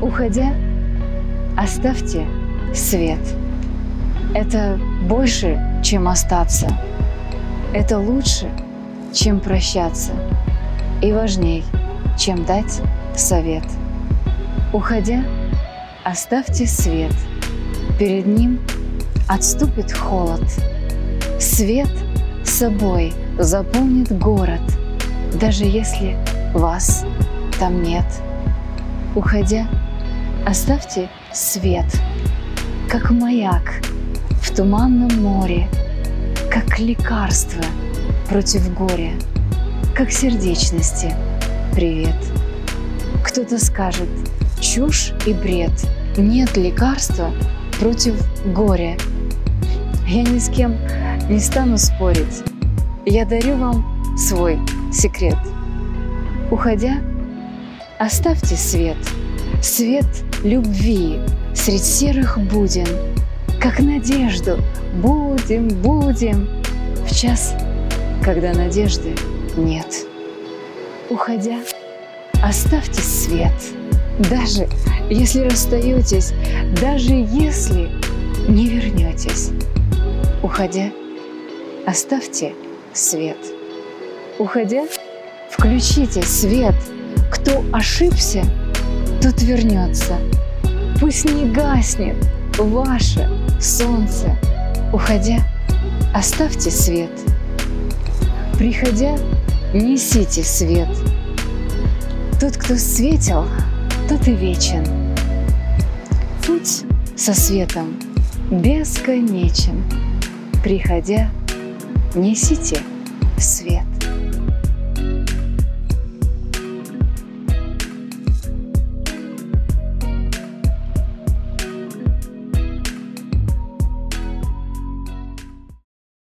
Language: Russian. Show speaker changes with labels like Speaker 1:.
Speaker 1: Уходя, оставьте свет. Это больше, чем остаться. Это лучше, чем прощаться. И важней, чем дать совет. Уходя, оставьте свет. Перед ним отступит холод. Свет собой заполнит город, даже если вас там нет. Уходя, оставьте свет, как маяк в туманном море, как лекарство против горя, как сердечности привет. Кто-то скажет, чушь и бред, нет лекарства против горя. Я ни с кем не стану спорить. Я дарю вам свой секрет. Уходя, оставьте свет, свет любви средь серых буден, как надежду будем, будем в час, когда надежды нет. Уходя, оставьте свет, даже если расстаетесь, даже если не вернетесь. Уходя, оставьте свет. Уходя, включите свет. Кто ошибся, тот вернется. Пусть не гаснет ваше солнце. Уходя, оставьте свет. Приходя, несите свет. Тот, кто светил, тот и вечен. Путь со светом бесконечен приходя, несите свет.